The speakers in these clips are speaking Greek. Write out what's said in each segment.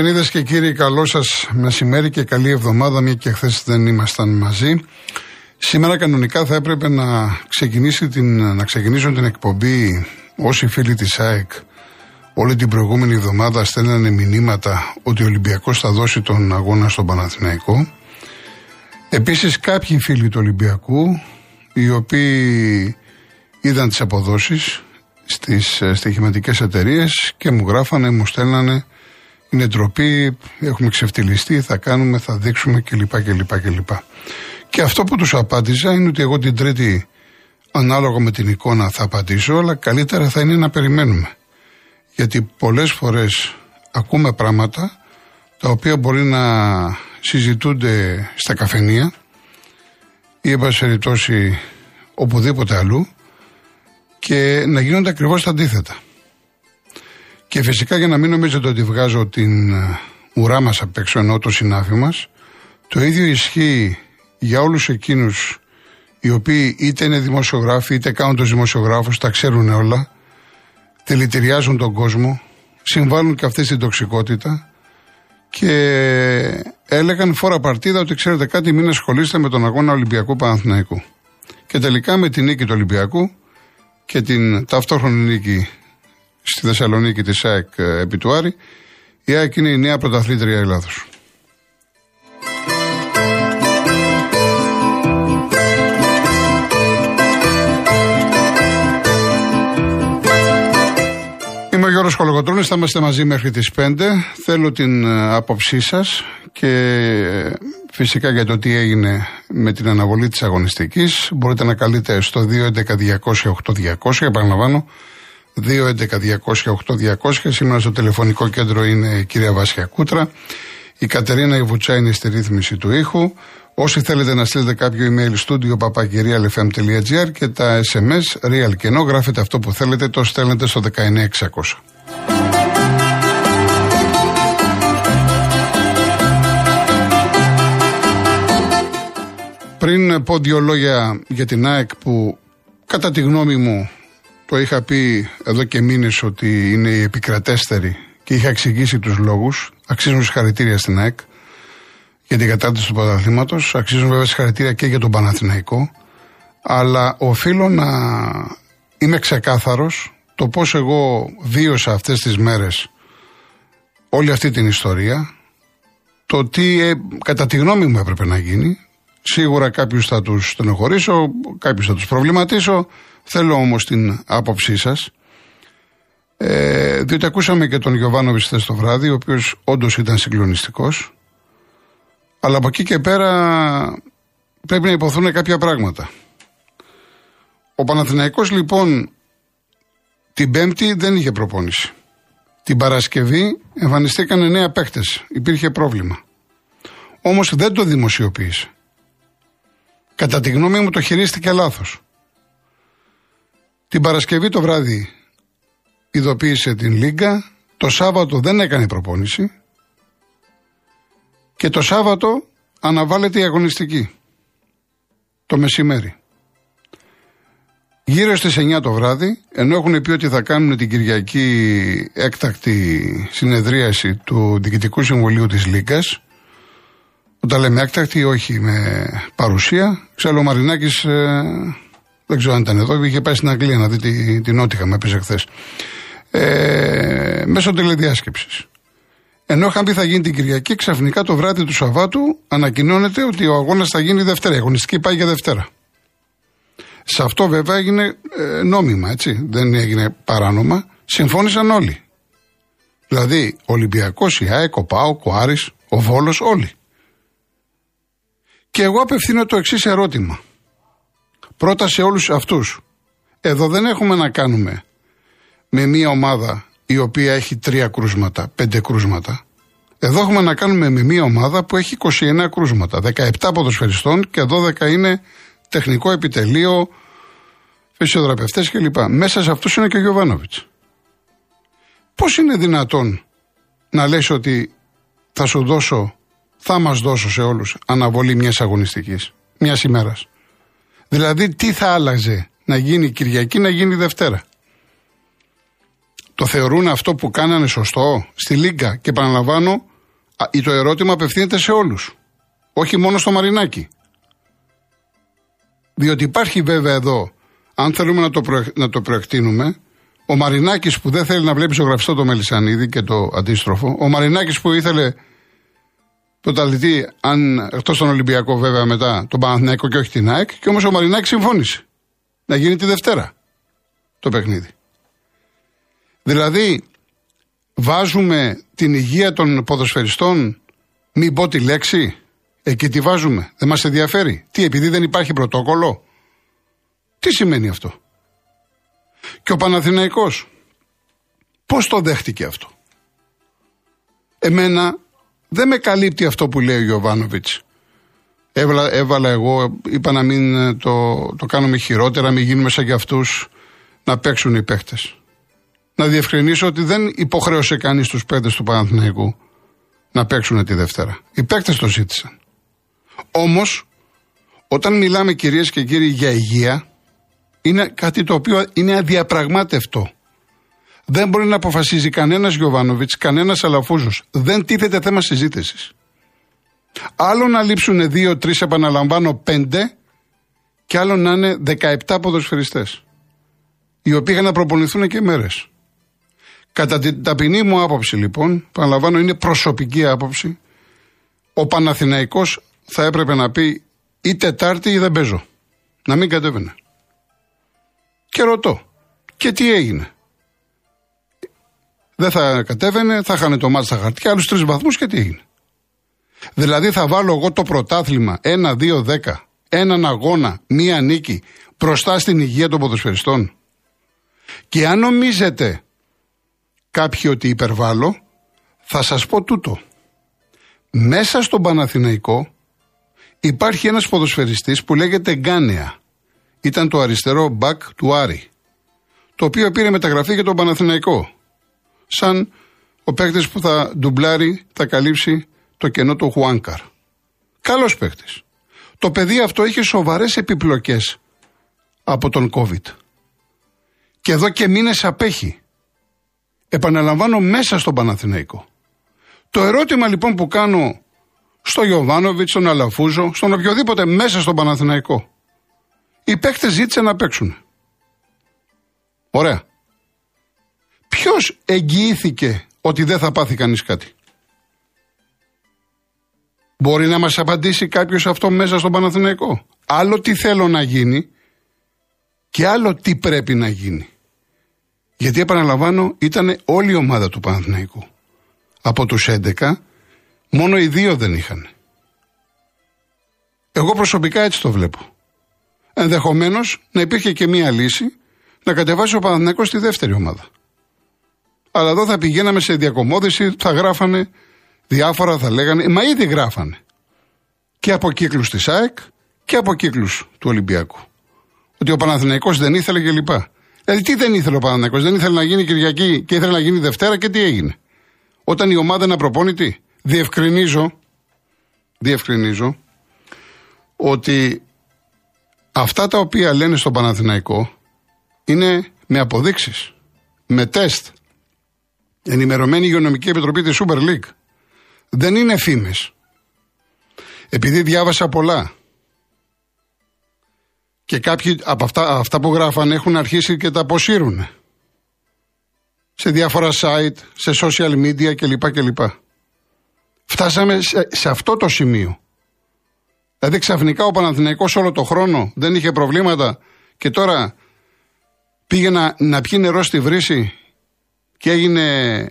Κυρίε Δεσποινίδε και κύριοι, καλό σας μεσημέρι και καλή εβδομάδα, μια και χθες δεν ήμασταν μαζί. Σήμερα κανονικά θα έπρεπε να, ξεκινήσει την, να ξεκινήσουν την εκπομπή όσοι φίλοι της ΑΕΚ όλη την προηγούμενη εβδομάδα στέλνανε μηνύματα ότι ο Ολυμπιακός θα δώσει τον αγώνα στον Παναθηναϊκό. Επίσης κάποιοι φίλοι του Ολυμπιακού οι οποίοι είδαν τις αποδόσεις στις ε, στοιχηματικές εταιρείες και μου γράφανε, μου στέλνανε είναι ντροπή, έχουμε ξεφτυλιστεί, θα κάνουμε, θα δείξουμε κλπ. κλπ, κλπ. Και αυτό που τους απάντησα είναι ότι εγώ την Τρίτη ανάλογα με την εικόνα θα απαντήσω, αλλά καλύτερα θα είναι να περιμένουμε. Γιατί πολλές φορές ακούμε πράγματα τα οποία μπορεί να συζητούνται στα καφενεία ή εν περιπτώσει οπουδήποτε αλλού και να γίνονται ακριβώς τα αντίθετα. Και φυσικά για να μην νομίζετε ότι βγάζω την ε, ουρά μας απ' έξω ενώ το συνάφι μας, το ίδιο ισχύει για όλους εκείνους οι οποίοι είτε είναι δημοσιογράφοι είτε κάνουν τους δημοσιογράφους, τα ξέρουν όλα, τελητηριάζουν τον κόσμο, συμβάλλουν και αυτές στην τοξικότητα και έλεγαν φορά παρτίδα ότι ξέρετε κάτι μην ασχολείστε με τον αγώνα Ολυμπιακού Παναθηναϊκού. Και τελικά με την νίκη του Ολυμπιακού και την ταυτόχρονη νίκη στη Θεσσαλονίκη της ΑΕΚ ε, επί του Άρη, η ΑΕΚ είναι η νέα πρωταθλήτρια Ελλάδος. Είμαι ο Γιώργος Κολογοτρώνης, θα είμαστε μαζί μέχρι τις 5. Θέλω την ε, άποψή σας και ε, φυσικά για το τι έγινε με την αναβολή της αγωνιστικής. Μπορείτε να καλείτε στο 211-200-8200, επαναλαμβάνω, 211-200-8200. Σήμερα στο τηλεφωνικό κέντρο είναι η κυρία Βάσια Κούτρα. Η Κατερίνα Ιβουτσά είναι στη ρύθμιση του ήχου. Όσοι θέλετε να στείλετε κάποιο email studio papakirialfm.gr και τα SMS real και ενώ γράφετε αυτό που θέλετε το στέλνετε στο 19600. Πριν πω δύο λόγια για την ΑΕΚ που κατά τη γνώμη μου το είχα πει εδώ και μήνες ότι είναι η επικρατέστερη και είχα εξηγήσει τους λόγους. Αξίζουν συγχαρητήρια στην ΑΕΚ για την κατάρτιση του πρωταθλήματος. Αξίζουν βέβαια συγχαρητήρια και για τον Παναθηναϊκό. Αλλά οφείλω να είμαι ξεκάθαρος το πώς εγώ βίωσα αυτές τις μέρες όλη αυτή την ιστορία, το τι ε, κατά τη γνώμη μου έπρεπε να γίνει. Σίγουρα κάποιους θα τους στενοχωρήσω, κάποιους θα τους προβληματίσω, Θέλω όμως την άποψή σας. Ε, διότι ακούσαμε και τον Γιωβάνο χθες το βράδυ, ο οποίος όντως ήταν συγκλονιστικός. Αλλά από εκεί και πέρα πρέπει να υποθούν κάποια πράγματα. Ο Παναθηναϊκός λοιπόν την Πέμπτη δεν είχε προπόνηση. Την Παρασκευή εμφανιστήκαν νέα παίχτες. Υπήρχε πρόβλημα. Όμως δεν το δημοσιοποίησε. Κατά τη γνώμη μου το χειρίστηκε λάθος. Την Παρασκευή το βράδυ ειδοποίησε την Λίγκα. Το Σάββατο δεν έκανε προπόνηση. Και το Σάββατο αναβάλλεται η αγωνιστική. Το μεσημέρι. Γύρω στις 9 το βράδυ, ενώ έχουν πει ότι θα κάνουν την Κυριακή έκτακτη συνεδρίαση του Διοικητικού Συμβουλίου της Λίγκας, όταν λέμε έκτακτη, όχι με παρουσία, ξέρω ο Μαρινάκης ε, δεν ξέρω αν ήταν εδώ, είχε πάει στην Αγγλία να δει την, την Νότιχα, με έπαιζε χθες. Ε, μέσω τηλεδιάσκεψης. Ενώ είχαν πει θα γίνει την Κυριακή, ξαφνικά το βράδυ του Σαββάτου ανακοινώνεται ότι ο αγώνας θα γίνει Δευτέρα. Η αγωνιστική πάει για Δευτέρα. Σε αυτό βέβαια έγινε ε, νόμιμα, έτσι. Δεν έγινε παράνομα. Συμφώνησαν όλοι. Δηλαδή, ο Ολυμπιακός, η ΑΕΚ, ο ΠΑΟΚ, ο Άρης, ο Βόλος, όλοι. Και εγώ απευθύνω το εξής ερώτημα. Πρώτα σε όλους αυτούς. Εδώ δεν έχουμε να κάνουμε με μια ομάδα η οποία έχει τρία κρούσματα, πέντε κρούσματα. Εδώ έχουμε να κάνουμε με μια ομάδα που έχει 29 κρούσματα, 17 ποδοσφαιριστών και 12 είναι τεχνικό επιτελείο, φυσιοδραπευτές κλπ. Μέσα σε αυτούς είναι και ο Γιωβάνοβιτς. Πώς είναι δυνατόν να λες ότι θα σου δώσω, θα μας δώσω σε όλους αναβολή μιας αγωνιστικής, μιας ημέρας. Δηλαδή τι θα άλλαζε να γίνει Κυριακή, να γίνει Δευτέρα; Το θεωρούν αυτό που κάνανε σωστό στη Λίγκα. Και επαναλαμβάνω, το ερώτημα απευθύνεται σε όλους. Όχι μόνο στο Μαρινάκι. Διότι υπάρχει βέβαια εδώ, αν θέλουμε να το, να το προεκτείνουμε, ο Μαρινάκης που δεν θέλει να βλέπει ζωγραφιστό το Μελισανίδη και το αντίστροφο, ο Μαρινάκης που ήθελε το ταλητή, αν εκτός τον Ολυμπιακό βέβαια μετά, τον Παναθηναϊκό και όχι την ΑΕΚ, και όμως ο Μαρινάκης συμφώνησε να γίνει τη Δευτέρα το παιχνίδι. Δηλαδή, βάζουμε την υγεία των ποδοσφαιριστών, μην πω τη λέξη, εκεί τη βάζουμε. Δεν μας ενδιαφέρει. Τι, επειδή δεν υπάρχει πρωτόκολλο; Τι σημαίνει αυτό; Και ο Παναθηναϊκός, πώς το δέχτηκε αυτό; Εμένα δεν με καλύπτει αυτό που λέει ο Γιωβάνοβιτς. Έβαλα, έβαλα εγώ, είπα να μην το, το κάνουμε χειρότερα, μην γίνουμε σαν κι αυτούς να παίξουν οι παίχτες να διευκρινίσω ότι δεν υποχρέωσε κανείς τους παίκτες του Παναθηναϊκού να παίξουν τη Δευτέρα. Οι παίκτες το ζήτησαν. Όμως, όταν μιλάμε κυρίες και κύριοι για υγεία, είναι κάτι το οποίο είναι αδιαπραγμάτευτο. Δεν μπορεί να αποφασίζει κανένας Γιωβάνοβιτς, κανένας Αλαφούζος. Δεν τίθεται θέμα συζήτησης. Άλλο να λείψουν δύο-τρει, επαναλαμβάνω, πέντε, και άλλο να είναι 17 ποδοσφαιριστές. Οι οποίοι είχαν να προπονηθούν και μέρες. Κατά την ταπεινή μου άποψη λοιπόν, παραλαμβάνω είναι προσωπική άποψη, ο Παναθηναϊκός θα έπρεπε να πει ή Τετάρτη ή δεν παίζω. Να μην κατέβαινε. Και ρωτώ, και τι έγινε. Δεν θα κατέβαινε, θα είχαν το μάτι στα χαρτιά, άλλους τρεις βαθμούς και τι έγινε. Δηλαδή θα βάλω εγώ το πρωτάθλημα 1-2-10, έναν αγώνα, μία νίκη μπροστά στην υγεία των ποδοσφαιριστών. Και αν νομίζετε κάποιοι ότι υπερβάλλω, θα σας πω τούτο. Μέσα στον Παναθηναϊκό υπάρχει ένας ποδοσφαιριστής που λέγεται Γκάνεα. Ήταν το αριστερό μπακ του Άρη. Το οποίο πήρε μεταγραφή για τον Παναθηναϊκό. Σαν ο παίκτης που θα ντουμπλάρει, θα καλύψει το κενό του Χουάνκαρ. Καλός παίκτης. Το παιδί αυτό είχε σοβαρές επιπλοκές από τον COVID. Και εδώ και μήνες απέχει. Επαναλαμβάνω μέσα στον Παναθηναϊκό. Το ερώτημα λοιπόν που κάνω στο Γιωβάνοβιτς, στον Αλαφούζο, στον οποιοδήποτε μέσα στον Παναθηναϊκό. Οι παίκτες ζήτησαν να παίξουν. Ωραία. Ποιος εγγυήθηκε ότι δεν θα πάθει κανείς κάτι; Μπορεί να μας απαντήσει κάποιος αυτό μέσα στον Παναθηναϊκό; Άλλο τι θέλω να γίνει και άλλο τι πρέπει να γίνει. Γιατί επαναλαμβάνω, ήταν όλη η ομάδα του Παναθηναϊκού. Από τους 11, μόνο οι δύο δεν είχαν. Εγώ προσωπικά έτσι το βλέπω. Ενδεχομένως να υπήρχε και μία λύση να κατεβάσει ο Παναθηναϊκός στη δεύτερη ομάδα. Αλλά εδώ θα πηγαίναμε σε διακομόδηση, θα γράφανε διάφορα, θα λέγανε, μα ήδη γράφανε. Και από κύκλους της ΑΕΚ και από κύκλους του Ολυμπιακού. Ότι ο Παναθηναϊκός δεν ήθελε κλπ. Δηλαδή, τι δεν ήθελε ο Παναναναϊκό, δεν ήθελε να γίνει Κυριακή και ήθελε να γίνει Δευτέρα και τι έγινε; Όταν η ομάδα είναι απροπόνητη, διευκρινίζω, διευκρινίζω ότι αυτά τα οποία λένε στον Παναθηναϊκό είναι με αποδείξεις, με τεστ. Ενημερωμένη υγειονομική επιτροπή της Super League. Δεν είναι φήμες. Επειδή διάβασα πολλά και κάποιοι από αυτά, αυτά που γράφαν έχουν αρχίσει και τα αποσύρουν. Σε διάφορα site, σε social media κλπ. κλπ. Φτάσαμε σε, αυτό το σημείο. Δηλαδή ξαφνικά ο Παναθηναϊκός όλο το χρόνο δεν είχε προβλήματα και τώρα πήγε να, να πιει νερό στη βρύση και έγινε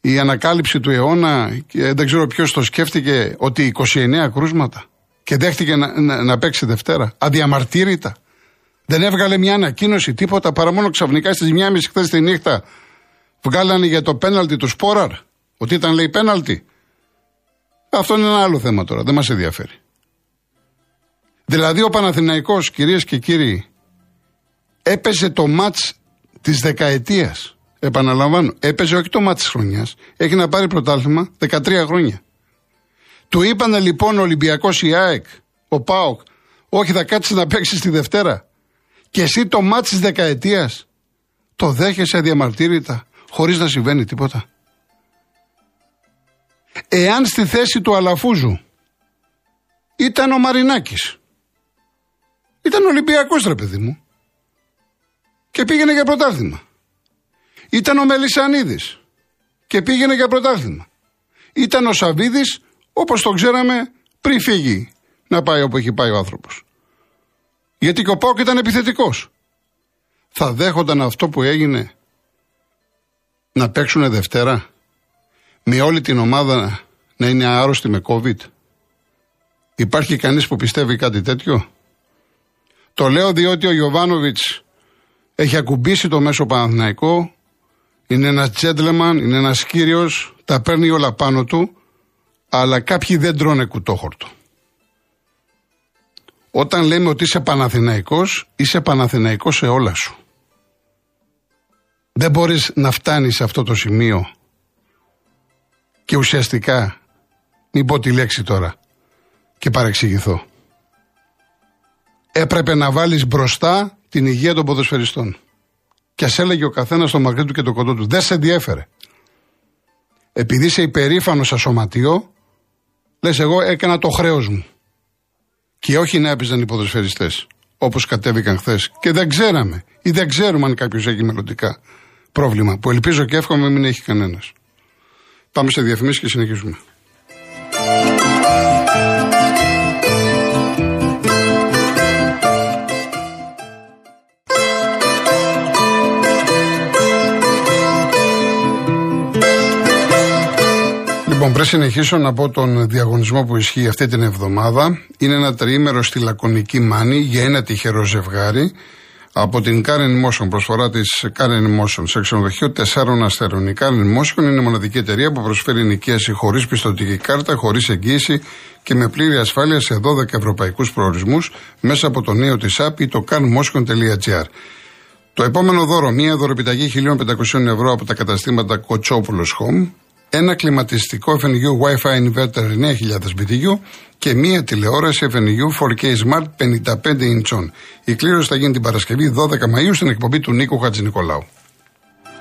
η ανακάλυψη του αιώνα και δεν ξέρω ποιος το σκέφτηκε ότι 29 κρούσματα και δέχτηκε να, να, να παίξει Δευτέρα. Αδιαμαρτύρητα. Δεν έβγαλε μια ανακοίνωση, τίποτα παρά μόνο ξαφνικά στις 1.30 χθες τη νύχτα βγάλανε για το πέναλτι του Σπόραρ. Ότι ήταν λέει πέναλτι. Αυτό είναι ένα άλλο θέμα τώρα, δεν μας ενδιαφέρει. Δηλαδή ο Παναθηναϊκός κυρίες και κύριοι έπαιζε το μάτς της δεκαετίας. Επαναλαμβάνω, έπαιζε όχι το μάτς της χρονιάς. Έχει να πάρει πρωτάθλημα 13 χρόνια. Του είπανε λοιπόν ο Ολυμπιακός η ΑΕΚ, ο ΠΑΟΚ, όχι θα κάτσεις να παίξεις τη Δευτέρα. Και εσύ το μάτι της δεκαετίας το δέχεσαι διαμαρτύρητα. χωρίς να συμβαίνει τίποτα. Εάν στη θέση του Αλαφούζου ήταν ο Μαρινάκης, ήταν Ολυμπιακός ρε παιδί μου και πήγαινε για πρωτάθλημα. Ήταν ο Μελισανίδης και πήγαινε για πρωτάθλημα. Ήταν ο Σαβίδης όπως το ξέραμε πριν φύγει να πάει όπου έχει πάει ο άνθρωπος. Γιατί και ο Πάοκ ήταν επιθετικός. Θα δέχονταν αυτό που έγινε να παίξουν Δευτέρα με όλη την ομάδα να είναι άρρωστη με COVID. Υπάρχει κανείς που πιστεύει κάτι τέτοιο; Το λέω διότι ο Ιωβάνοβιτς έχει ακουμπήσει το μέσο Παναθηναϊκό, είναι ένας gentleman, είναι ένας κύριος, τα παίρνει όλα πάνω του, αλλά κάποιοι δεν τρώνε κουτόχορτο. Όταν λέμε ότι είσαι Παναθηναϊκός, είσαι Παναθηναϊκός σε όλα σου. Δεν μπορείς να φτάνεις σε αυτό το σημείο και ουσιαστικά, μην πω τη λέξη τώρα και παρεξηγηθώ. Έπρεπε να βάλεις μπροστά την υγεία των ποδοσφαιριστών. Και ας έλεγε ο καθένας το μακρύ του και το κοντό του. Δεν σε ενδιέφερε. Επειδή είσαι υπερήφανο σαν σωματείο, λες εγώ έκανα το χρέος μου. Και όχι να έπαιζαν οι ποδοσφαιριστές όπως κατέβηκαν χθες. Και δεν ξέραμε ή δεν ξέρουμε αν κάποιος έχει μελλοντικά πρόβλημα. Που ελπίζω και εύχομαι μην έχει κανένας. Πάμε σε διαφημίσεις και συνεχίζουμε. Λοιπόν, πριν συνεχίσω να πω τον διαγωνισμό που ισχύει αυτή την εβδομάδα. Είναι ένα τριήμερο στη Λακωνική Μάνη για ένα τυχερό ζευγάρι από την Karen Motion, προσφορά της Karen Motion σε ξενοδοχείο 4 αστέρων. Η Karen Motion είναι η μοναδική εταιρεία που προσφέρει νοικίαση χωρίς πιστοτική κάρτα, χωρίς εγγύηση και με πλήρη ασφάλεια σε 12 ευρωπαϊκούς προορισμούς μέσα από το νέο της app ή το canmotion.gr. Το επόμενο δώρο, μία δωρεπιταγή 1.500 ευρώ από τα καταστήματα Κοτσόπουλος Home, ένα κλιματιστικό FNU Wi-Fi inverter 9000 BTU και μία τηλεόραση FNU 4K Smart 55 inch. Η κλήρωση θα γίνει την Παρασκευή 12 Μαΐου στην εκπομπή του Νίκου Χατζηνικολάου.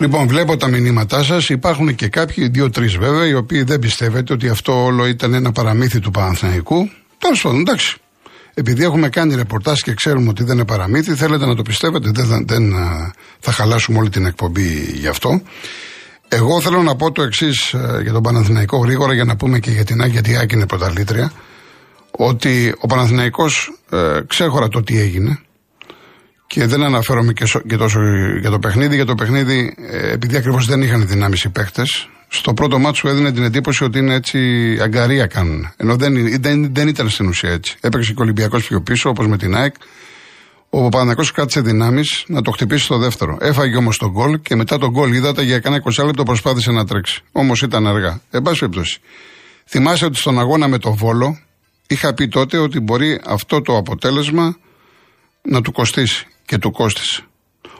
Λοιπόν, βλέπω τα μηνύματά σας. Υπάρχουν και κάποιοι, δύο-τρει βέβαια, οι οποίοι δεν πιστεύετε ότι αυτό όλο ήταν ένα παραμύθι του Παναθηναϊκού. Τέλος πάντων, εντάξει. Επειδή έχουμε κάνει ρεπορτάζ και ξέρουμε ότι δεν είναι παραμύθι, θέλετε να το πιστεύετε, δεν, δεν θα χαλάσουμε όλη την εκπομπή γι' αυτό. Εγώ θέλω να πω το εξής για τον Παναθηναϊκό γρήγορα για να πούμε και για την Άκη, γιατί η Άκη είναι πρωταλήτρια. Ότι ο Παναθηναϊκός ε, ξέχωρα το τι έγινε. Και δεν αναφέρομαι και, και τόσο για το παιχνίδι. Για το παιχνίδι, ε, επειδή ακριβώς δεν είχαν δυνάμεις οι παίχτε, στο πρώτο μάτσο σου έδινε την εντύπωση ότι είναι έτσι αγκαρία κάνουν. Ενώ δεν, δεν, δεν ήταν στην ουσία έτσι. Έπαιξε και ο Ολυμπιακός πιο πίσω, όπως με την ΑΕΚ. Ο Παναγό κράτησε δυνάμεις να το χτυπήσει στο δεύτερο. Έφαγε όμως τον γκολ και μετά τον γκολ είδατε για κανένα 20 λεπτό προσπάθησε να τρέξει. Όμως ήταν αργά. Εν πάση περιπτώσει. Θυμάσαι ότι στον αγώνα με το Βόλο είχα πει τότε ότι μπορεί αυτό το αποτέλεσμα να του κοστίσει και του κόστησε.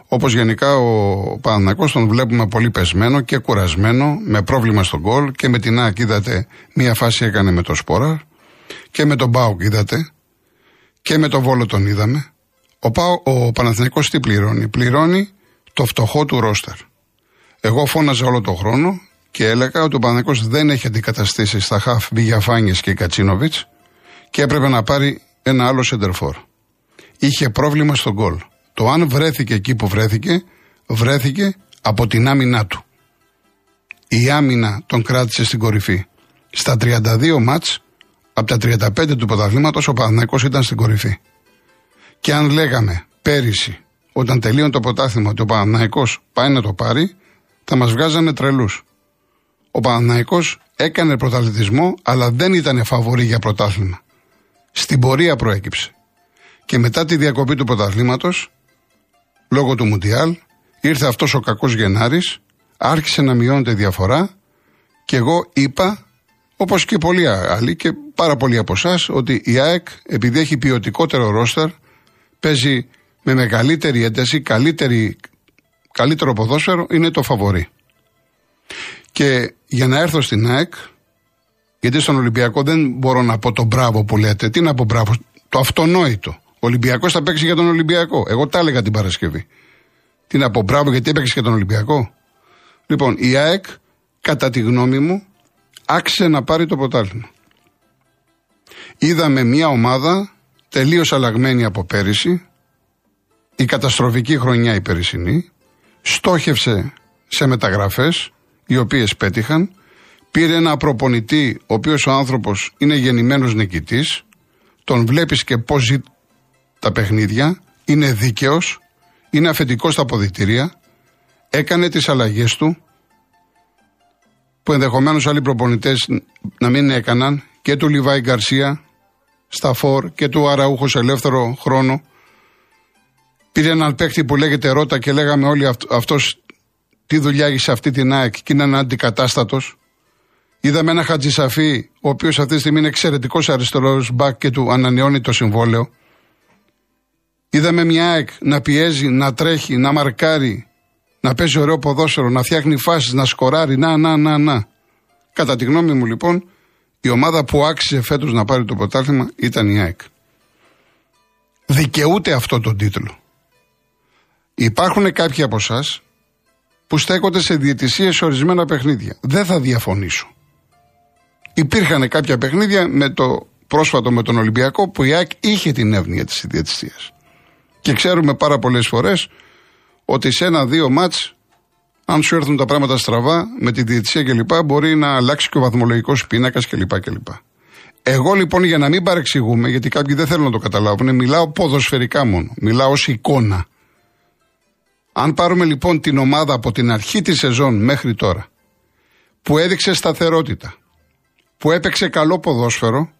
Όπως γενικά ο Παναθηναϊκός τον βλέπουμε πολύ πεσμένο και κουρασμένο, με πρόβλημα στον γκολ και με την ΑΚ είδατε μία φάση έκανε με το Σπόρα και με τον Μπάουκ είδατε και με τον Βόλο τον είδαμε. Ο, Πάου, ο Παναθηναϊκός τι πληρώνει, πληρώνει το φτωχό του ρόστερ. Εγώ φώναζα όλο τον χρόνο και έλεγα ότι ο Παναθηναϊκός δεν έχει αντικαταστήσει στα χαφ Βηγιαφάνιες και Κατσίνοβιτς και έπρεπε να πάρει ένα άλλο σεντερφόρ. Είχε πρόβλημα στον γκολ. Το αν βρέθηκε εκεί που βρέθηκε, βρέθηκε από την άμυνά του. Η άμυνα τον κράτησε στην κορυφή. Στα 32 μάτς, από τα 35 του πρωταθλήματος, ο Παναθηναϊκός ήταν στην κορυφή. Και αν λέγαμε πέρυσι, όταν τελείωνε το πρωτάθλημα, ότι ο Παναθηναϊκός πάει να το πάρει, θα μας βγάζανε τρελούς. Ο Παναθηναϊκός έκανε πρωταθλητισμό, αλλά δεν ήταν φαβορή για πρωτάθλημα. Στην πορεία προέκυψε. Και μετά τη διακοπή του πρωταθλήματος, λόγω του Μουντιάλ, ήρθε αυτός ο κακός Γενάρης, άρχισε να μειώνεται η διαφορά και εγώ είπα, όπως και πολλοί άλλοι και πάρα πολλοί από εσάς, ότι η ΑΕΚ επειδή έχει ποιοτικότερο ρόστερ, παίζει με μεγαλύτερη ένταση, καλύτερη, καλύτερο ποδόσφαιρο, είναι το φαβορή. Και για να έρθω στην ΑΕΚ, γιατί στον Ολυμπιακό δεν μπορώ να πω το μπράβο που λέτε. Τι να πω μπράβο, το αυτονόητο. Ο Ολυμπιακός θα παίξει για τον Ολυμπιακό. Εγώ τα έλεγα την Παρασκευή. Τι να πω μπράβο, γιατί έπαιξε για τον Ολυμπιακό. Λοιπόν, η ΑΕΚ, κατά τη γνώμη μου, άξιζε να πάρει το πρωτάθλημα. Είδαμε μια ομάδα τελείως αλλαγμένη από πέρυσι, η καταστροφική χρονιά η περσινή, στόχευσε σε μεταγραφές, οι οποίες πέτυχαν, πήρε ένα προπονητή, ο οποίος ο άνθρωπος είναι γεννημένος νικητής, τον βλέπεις και πώς ζει τα παιχνίδια, είναι δίκαιος, είναι αφεντικός στα αποδητήρια, έκανε τις αλλαγές του, που ενδεχομένως άλλοι προπονητές να μην έκαναν, και του Λιβάη Γκαρσία, στα φόρ και του Αραούχο σε ελεύθερο χρόνο. Πήρε έναν παίκτη που λέγεται Ρότα και λέγαμε όλοι αυτός τι δουλειά έχει σε αυτή την ΑΕΚ και είναι ένα αντικατάστατος. Είδαμε ένα Χατζησαφή, ο οποίος αυτή τη στιγμή είναι εξαιρετικός αριστερός μπακ και του ανανεώνει το συμβόλαιο. Είδαμε μια ΑΕΚ να πιέζει, να τρέχει, να μαρκάρει, να παίζει ωραίο ποδόσφαιρο, να φτιάχνει φάσεις, να σκοράρει, να, να, να, να. Κατά τη γνώμη μου λοιπόν, η ομάδα που άξιζε φέτος να πάρει το πρωτάθλημα ήταν η ΑΕΚ. Δικαιούται αυτό τον τίτλο. Υπάρχουν κάποιοι από εσάς που στέκονται σε διαιτησίες σε ορισμένα παιχνίδια. Δεν θα διαφωνήσω. Υπήρχαν κάποια παιχνίδια με το πρόσφατο με τον Ολυμπιακό που η ΑΕΚ είχε την εύνοια της διαιτησίας. Και ξέρουμε πάρα πολλές φορές ότι σε ένα-δύο μάτς αν σου έρθουν τα πράγματα στραβά με τη διαιτησία κλπ., μπορεί να αλλάξει και ο βαθμολογικός πίνακας κλπ. κλπ. Εγώ λοιπόν για να μην παρεξηγούμε, γιατί κάποιοι δεν θέλουν να το καταλάβουν, μιλάω ποδοσφαιρικά μόνο. Μιλάω ως εικόνα. Αν πάρουμε λοιπόν την ομάδα από την αρχή της σεζόν μέχρι τώρα, που έδειξε σταθερότητα, που έπαιξε καλό ποδόσφαιρο,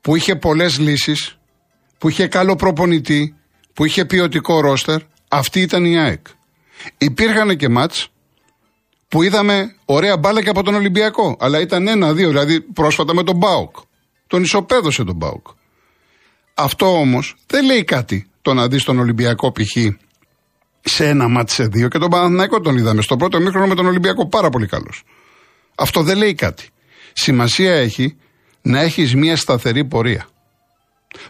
που είχε πολλές λύσεις, που είχε καλό προπονητή, που είχε ποιοτικό ρόστερ, αυτή ήταν η ΑΕΚ. Υπήρχαν και μάτς που είδαμε ωραία μπάλα και από τον Ολυμπιακό. Αλλά ήταν ένα-δύο, δηλαδή πρόσφατα με τον Μπάουκ. Τον ισοπαίδωσε τον Μπάουκ. Αυτό όμως δεν λέει κάτι το να δεις τον Ολυμπιακό π.χ. σε ένα ματς σε δύο και τον Παναθηναϊκό τον είδαμε στο πρώτο ημίχρονο με τον Ολυμπιακό πάρα πολύ καλός. Αυτό δεν λέει κάτι. Σημασία έχει να έχεις μια σταθερή πορεία.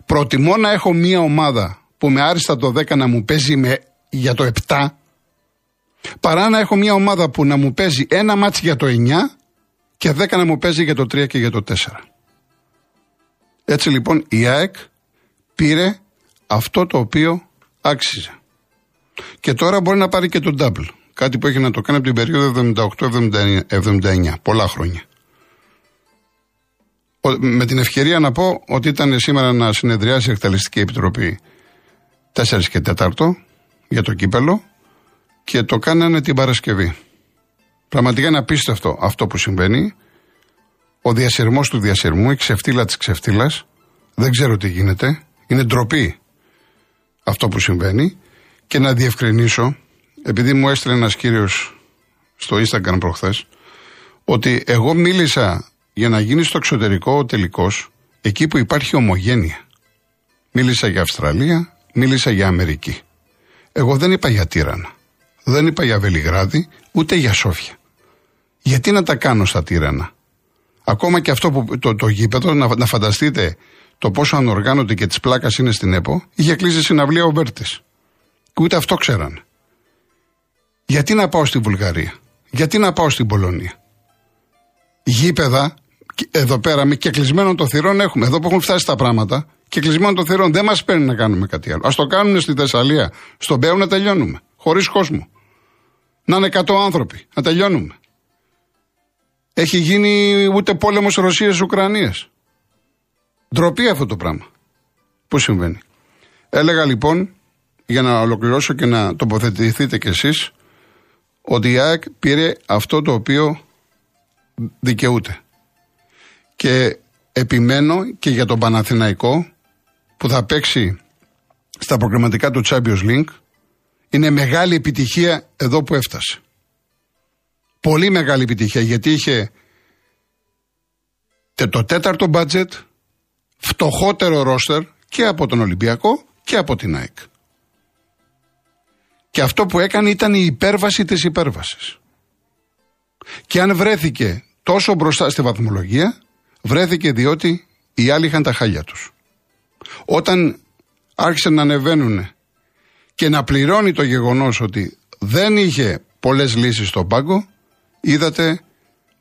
Προτιμώ να έχω μια ομάδα που με άριστα το 10 να μου παίζει με, για το 7 Παρά να έχω μια ομάδα που να μου παίζει ένα ματς για το 9 και 10 να μου παίζει για το 3 και για το 4. Έτσι λοιπόν η ΑΕΚ πήρε αυτό το οποίο άξιζε. Και τώρα μπορεί να πάρει και το double. Κάτι που έχει να το κάνει από την περίοδο 78-79. Πολλά χρόνια. Με την ευκαιρία να πω ότι ήταν σήμερα να συνεδριάσει η Εκταλιστική Επιτροπή 4 και 4 για το κύπελο και το κάνανε την Παρασκευή. Πραγματικά είναι απίστευτο αυτό που συμβαίνει. Ο διασυρμός του διασυρμού, η ξεφτύλα της ξεφτύλας, δεν ξέρω τι γίνεται. Είναι ντροπή αυτό που συμβαίνει. Και να διευκρινίσω, επειδή μου έστειλε ένας κύριος στο Instagram προχθές, ότι εγώ μίλησα για να γίνει στο εξωτερικό ο τελικός, εκεί που υπάρχει ομογένεια. Μίλησα για Αυστραλία, μίλησα για Αμερική. Εγώ δεν είπα για τύρανα. Δεν είπα για Βελιγράδι, ούτε για Σόφια. Γιατί να τα κάνω στα τύρανα; Ακόμα και αυτό που το, το γήπεδο, να, να φανταστείτε το πόσο ανοργάνωτη και τη πλάκα είναι στην ΕΠΟ, είχε κλείσει συναυλία ο Μπέρτης. Και ούτε αυτό ξέραν. Γιατί να πάω στη Βουλγαρία, γιατί να πάω στην Πολωνία; Γήπεδα, εδώ πέρα με και κλεισμένων των θυρών έχουμε. Εδώ που έχουν φτάσει τα πράγματα, και κλεισμένων των θυρών δεν μας παίρνει να κάνουμε κάτι άλλο. Α το κάνουν στη Θεσσαλία, στον Μπέο να τελειώνουμε. Χωρίς κόσμο. Να είναι 100 άνθρωποι. Να τελειώνουμε. Έχει γίνει ούτε πόλεμος Ρωσίας-Ουκρανίας. Ντροπή αυτό το πράγμα. Πού συμβαίνει. Έλεγα λοιπόν, για να ολοκληρώσω και να τοποθετηθείτε κι εσείς, ότι η ΑΕΚ πήρε αυτό το οποίο δικαιούται. Και επιμένω και για τον Παναθηναϊκό που θα παίξει στα προγραμματικά του Champions League είναι μεγάλη επιτυχία εδώ που έφτασε. Πολύ μεγάλη επιτυχία γιατί είχε το τέταρτο μπάτζετ, φτωχότερο ρόστερ και από τον Ολυμπιακό και από την ΑΕΚ. Και αυτό που έκανε ήταν η υπέρβαση της υπέρβασης. Και αν βρέθηκε τόσο μπροστά στη βαθμολογία, βρέθηκε διότι οι άλλοι είχαν τα χάλια τους. Όταν άρχισαν να ανεβαίνουν και να πληρώνει το γεγονός ότι δεν είχε πολλές λύσεις στον πάγκο, είδατε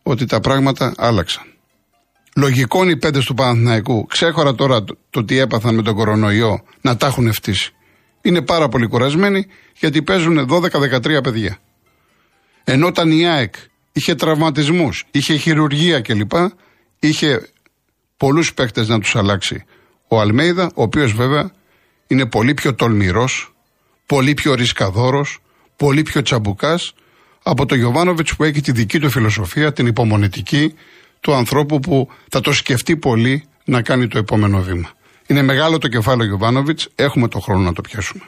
ότι τα πράγματα άλλαξαν. Λογικό είναι οι πέντε του Παναθηναϊκού, ξέχωρα τώρα το, τι έπαθαν με τον κορονοϊό, να τα έχουν ευτύσει. Είναι πάρα πολύ κουρασμένοι γιατί παίζουν 12-13 παιδιά. Ενώ όταν η ΑΕΚ είχε τραυματισμούς, είχε χειρουργία κλπ. Είχε πολλούς παίκτες να τους αλλάξει. Ο Αλμέιδα, ο οποίος βέβαια είναι πολύ πιο τολμηρός, πολύ πιο ρισκαδόρος, πολύ πιο τσαμπουκάς από τον Γιωβάνοβιτς που έχει τη δική του φιλοσοφία, την υπομονετική του ανθρώπου που θα το σκεφτεί πολύ να κάνει το επόμενο βήμα. Είναι μεγάλο το κεφάλαιο Γιωβάνοβιτς, έχουμε το χρόνο να το πιάσουμε.